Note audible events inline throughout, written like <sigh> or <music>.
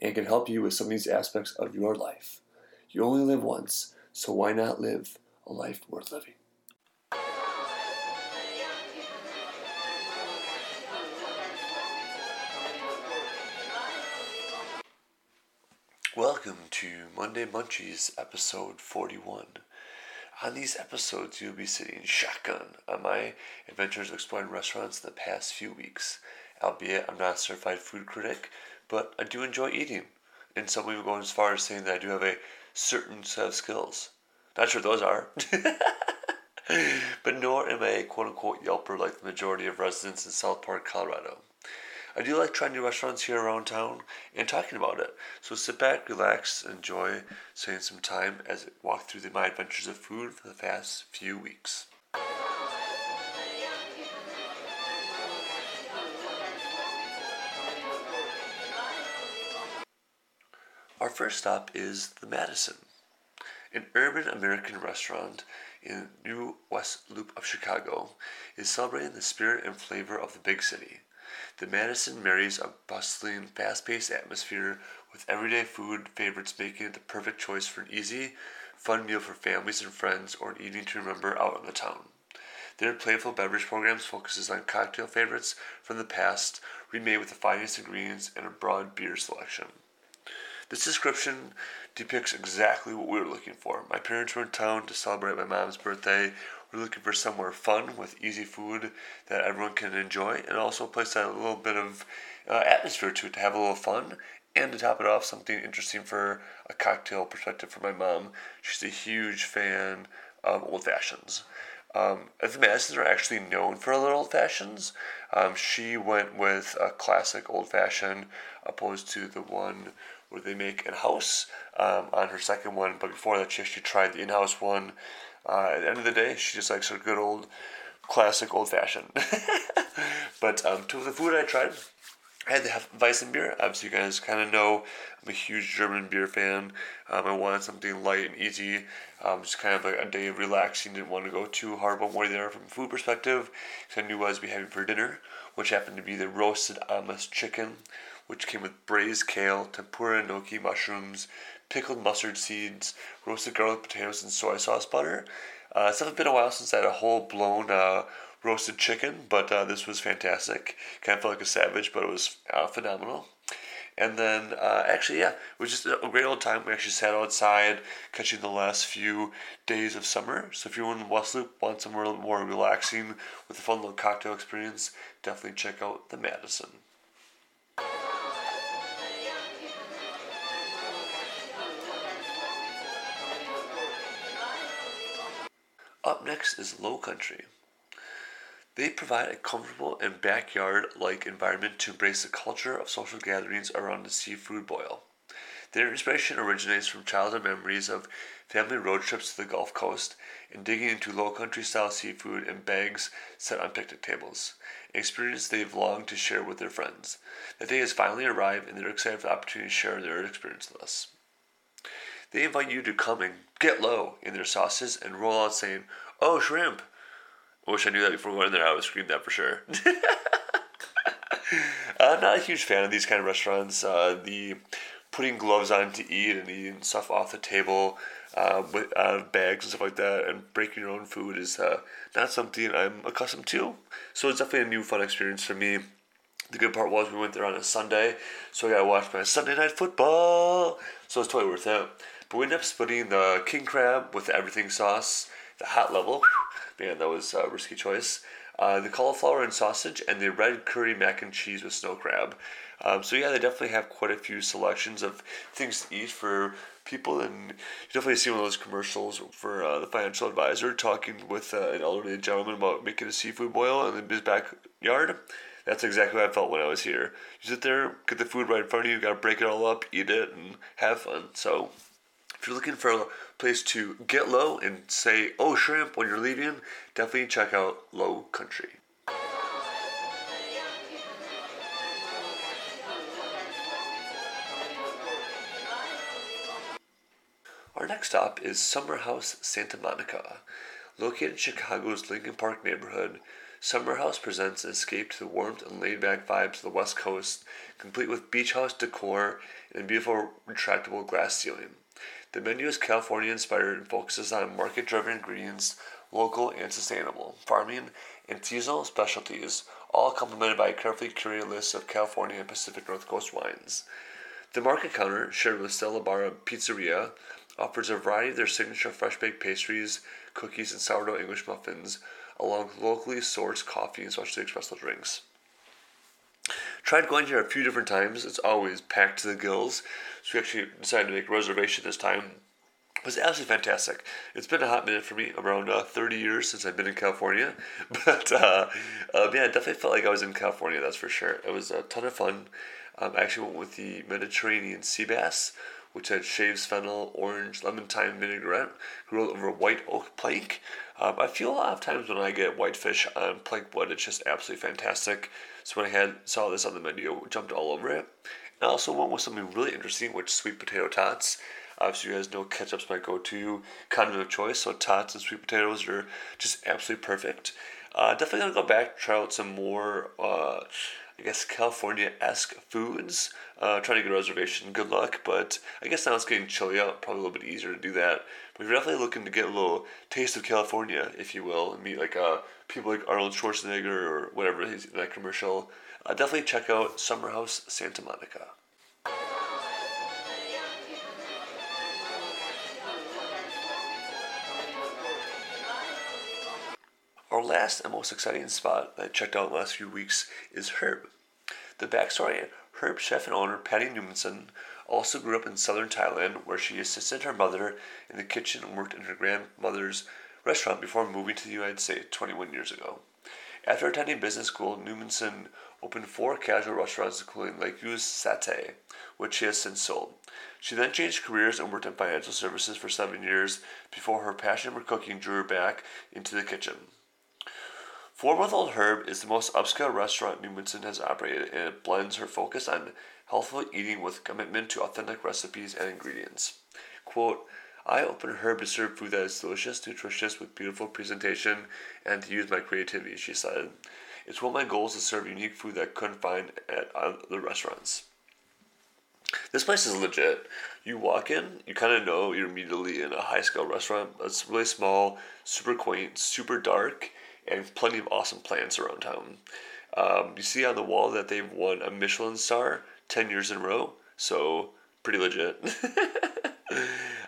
and can help you with some of these aspects of your life. You only live once, so why not live a life worth living? Welcome to Monday Munchies, episode 41. On these episodes, you'll be sitting shotgun on my adventures exploring restaurants in the past few weeks. Albeit, I'm not a certified food critic, but I do enjoy eating. And some even go as far as saying that I do have a certain set of skills. Not sure those are. <laughs> but nor am I a quote unquote Yelper like the majority of residents in South Park, Colorado. I do like trying new restaurants here around town and talking about it. So sit back, relax, enjoy spending some time as I walk through the, my adventures of food for the past few weeks. Our first stop is the Madison, an urban American restaurant in the New West Loop of Chicago, is celebrating the spirit and flavor of the big city. The Madison marries a bustling, fast-paced atmosphere with everyday food favorites making it the perfect choice for an easy, fun meal for families and friends or an evening to remember out in the town. Their playful beverage programs focuses on cocktail favorites from the past, remade with the finest ingredients and a broad beer selection. This description depicts exactly what we were looking for. My parents were in town to celebrate my mom's birthday. We're looking for somewhere fun with easy food that everyone can enjoy, and also a place that a little bit of uh, atmosphere to it to have a little fun. And to top it off, something interesting for a cocktail perspective for my mom. She's a huge fan of old fashions. Um, the Madisons are actually known for their old fashions. Um, she went with a classic old fashioned opposed to the one where they make in house um, on her second one. But before that, she actually tried the in house one. Uh, at the end of the day, she just likes her good old classic old fashioned. <laughs> but um, to the food I tried, I had to have Weizen beer. Obviously, you guys kind of know I'm a huge German beer fan. Um, I wanted something light and easy, um, just kind of like a day of relaxing. Didn't want to go too hard one way there from a food perspective. Because I knew what I was be having for dinner, which happened to be the roasted Amish chicken which came with braised kale, tempura enoki mushrooms, pickled mustard seeds, roasted garlic potatoes, and soy sauce butter. Uh, it's been a while since I had a whole blown uh, roasted chicken, but uh, this was fantastic. Kind of felt like a savage, but it was uh, phenomenal. And then, uh, actually, yeah, it was just a great old time. We actually sat outside, catching the last few days of summer. So if you're in West Loop, want somewhere more relaxing with a fun little cocktail experience, definitely check out the Madison. Up next is Low Country. They provide a comfortable and backyard like environment to embrace the culture of social gatherings around the seafood boil. Their inspiration originates from childhood memories of family road trips to the Gulf Coast and digging into low country style seafood in bags set on picnic tables, an experience they've longed to share with their friends. The day has finally arrived and they're excited for the opportunity to share their experience with us. They invite you to come and get low in their sauces and roll out saying, Oh, shrimp. I wish I knew that before going in there. I would scream that for sure. <laughs> I'm not a huge fan of these kind of restaurants. Uh, the putting gloves on to eat and eating stuff off the table uh, with uh, bags and stuff like that and breaking your own food is uh, not something I'm accustomed to. So it's definitely a new fun experience for me. The good part was we went there on a Sunday, so I got to watch my Sunday night football. So it's totally worth it. But we ended up splitting the king crab with the everything sauce, the hot level. Man, that was a risky choice. Uh, the cauliflower and sausage, and the red curry mac and cheese with snow crab. Um, so yeah, they definitely have quite a few selections of things to eat for people, and you definitely see one of those commercials for uh, the financial advisor talking with uh, an elderly gentleman about making a seafood boil in his backyard. That's exactly what I felt when I was here. You sit there, get the food right in front of you, you gotta break it all up, eat it, and have fun. So, if you're looking for a place to get low and say, oh, shrimp, when you're leaving, definitely check out Low Country. Our next stop is Summer House Santa Monica. Located in Chicago's Lincoln Park neighborhood, Summer House presents an escape to the warmth and laid back vibes of the West Coast, complete with beach house decor and a beautiful retractable glass ceiling. The menu is California inspired and focuses on market driven ingredients, local and sustainable, farming, and seasonal specialties, all complemented by a carefully curated list of California and Pacific Northwest Coast wines. The market counter, shared with Stella Barra Pizzeria, offers a variety of their signature fresh baked pastries, cookies, and sourdough English muffins, along with locally sourced coffee and specialty espresso drinks. Tried going here a few different times. It's always packed to the gills. So we actually decided to make a reservation this time. It was absolutely fantastic. It's been a hot minute for me, around uh, 30 years since I've been in California. <laughs> But uh, uh, yeah, it definitely felt like I was in California, that's for sure. It was a ton of fun. Um, I actually went with the Mediterranean sea bass, which had shaves, fennel, orange, lemon thyme vinaigrette, grilled over white oak plank. Um, I feel a lot of times when I get whitefish on plank wood, it's just absolutely fantastic. So when I had saw this on the menu, jumped all over it. I also went with something really interesting, which sweet potato tots. Obviously, you guys know ketchup's my go-to condiment of choice, so tots and sweet potatoes are just absolutely perfect. Uh, definitely gonna go back, try out some more. Uh, I guess California esque foods. Uh, trying to get a reservation, good luck. But I guess now it's getting chilly out, probably a little bit easier to do that. You're definitely looking to get a little taste of California, if you will, and meet like uh, people like Arnold Schwarzenegger or whatever he's in that commercial, uh, definitely check out Summer House Santa Monica. Our last and most exciting spot that I checked out last few weeks is Herb. The backstory Herb chef and owner Patty Newmanson also grew up in southern Thailand, where she assisted her mother in the kitchen and worked in her grandmother's restaurant before moving to the United States 21 years ago. After attending business school, Newmanson opened four casual restaurants, including Lake View's Satay, which she has since sold. She then changed careers and worked in financial services for seven years before her passion for cooking drew her back into the kitchen. Four Month Old Herb is the most upscale restaurant Newmanson has operated, and it blends her focus on healthful eating with commitment to authentic recipes and ingredients. Quote, I open Herb to serve food that is delicious, nutritious, with beautiful presentation, and to use my creativity, she said. It's one of my goals to serve unique food that I couldn't find at other restaurants. This place is legit. You walk in, you kind of know you're immediately in a high scale restaurant. It's really small, super quaint, super dark, and plenty of awesome plants around town. Um, you see on the wall that they've won a Michelin star 10 years in a row, so pretty legit. <laughs>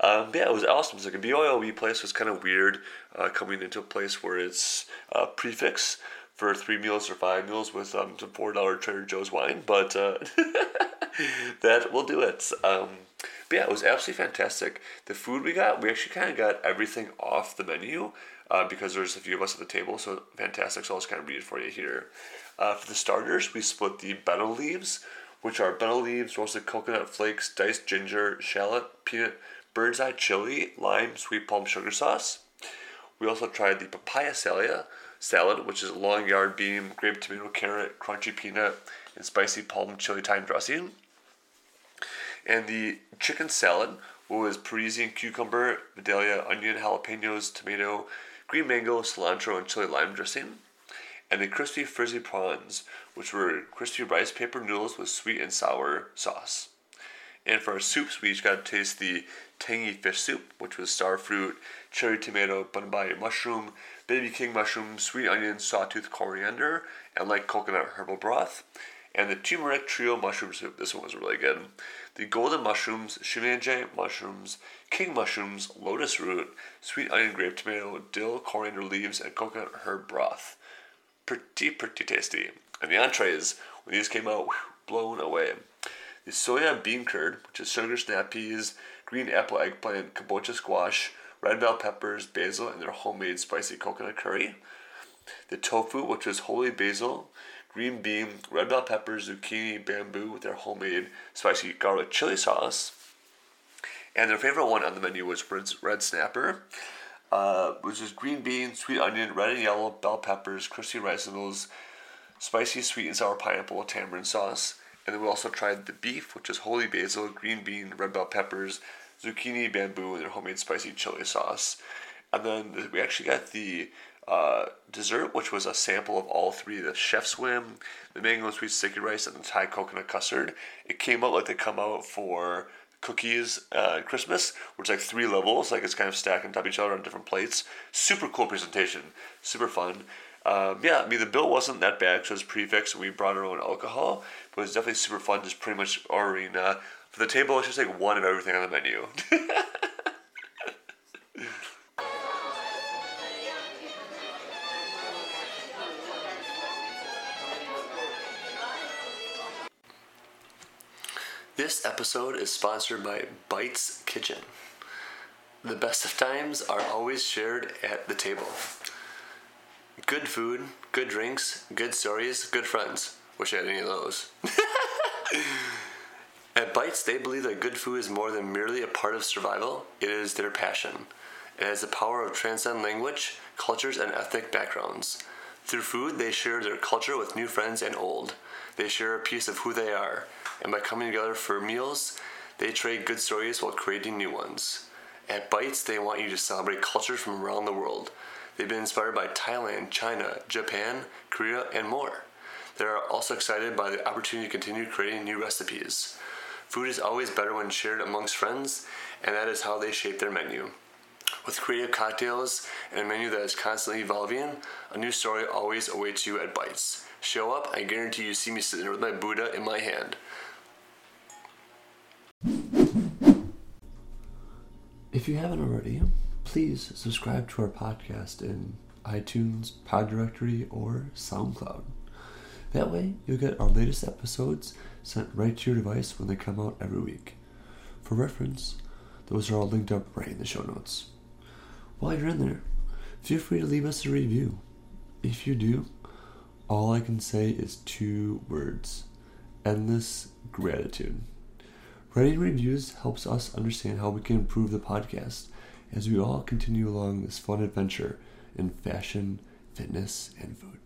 um, yeah, it was awesome. It's like a BYOB place was kind of weird uh, coming into a place where it's uh, prix fixe for three meals or five meals with um, some $4 Trader Joe's wine, but uh, <laughs> that will do it. Um, but yeah, it was absolutely fantastic. The food we got, we actually kind of got everything off the menu uh, because there's a few of us at the table. So fantastic. So I'll just kind of read it for you here. Uh, for the starters, we split the betel leaves, which are betel leaves, roasted coconut flakes, diced ginger, shallot, peanut, bird's eye chili, lime, sweet palm sugar sauce. We also tried the papaya salad, salad, which is long yard bean, grape tomato, carrot, crunchy peanut, and spicy palm chili thyme dressing. And the chicken salad was Persian cucumber, Vidalia, onion, jalapenos, tomato, green mango, cilantro, and chili lime dressing, and the crispy frizzy prawns, which were crispy rice paper noodles with sweet and sour sauce. And for our soups, we each got to taste the tangy fish soup, which was star fruit, cherry tomato, bunbai mushroom, baby king mushroom, sweet onion, sawtooth coriander, and light coconut herbal broth. And the turmeric trio mushroom soup, this one was really good. The golden mushrooms, shimeji mushrooms, king mushrooms, lotus root, sweet onion grape tomato, dill, coriander leaves, and coconut herb broth. Pretty, pretty tasty. And the entrees, when these came out, blown away. The soya bean curd, which is sugar snap peas, green apple eggplant, kabocha squash, red bell peppers, basil, and their homemade spicy coconut curry. The tofu, which is holy basil, green bean, red bell peppers, zucchini, bamboo with their homemade spicy garlic chili sauce. And their favorite one on the menu was red snapper, uh, which is green bean, sweet onion, red and yellow bell peppers, crispy rice noodles, spicy sweet and sour pineapple tamarind sauce. And then we also tried the beef, which is holy basil, green bean, red bell peppers, zucchini, bamboo, and their homemade spicy chili sauce. And then we actually got the uh, dessert, which was a sample of all three the chef's whim, the mango sweet sticky rice, and the Thai coconut custard. It came out like they come out for cookies uh, Christmas, which like three levels, like it's kind of stacked on top of each other on different plates. Super cool presentation, super fun. Um, yeah, I mean the bill wasn't that bad because it was prix fixe and we brought our own alcohol, but it was definitely super fun. Just pretty much ordering uh, for the table. It's just like one of everything on the menu. <laughs> This episode is sponsored by Bites Kitchen. The best of times are always shared at the table. Good food, good drinks, good stories, good friends. Wish I had any of those. <laughs> at Bites, they believe that good food is more than merely a part of survival, it is their passion. It has the power of transcend language, cultures, and ethnic backgrounds. Through food, they share their culture with new friends and old. They share a piece of who they are and by coming together for meals, they trade good stories while creating new ones. At Bites, they want you to celebrate cultures from around the world. They've been inspired by Thailand, China, Japan, Korea, and more. They are also excited by the opportunity to continue creating new recipes. Food is always better when shared amongst friends, and that is how they shape their menu. With creative cocktails and a menu that is constantly evolving, a new story always awaits you at Bites. Show up, I guarantee you see me sitting with my Buddha in my hand. If you haven't already, please subscribe to our podcast in iTunes, Pod Directory, or SoundCloud. That way, you'll get our latest episodes sent right to your device when they come out every week. For reference, those are all linked up right in the show notes. While you're in there, feel free to leave us a review. If you do, all I can say is two words endless gratitude. Writing reviews helps us understand how we can improve the podcast as we all continue along this fun adventure in fashion, fitness, and food.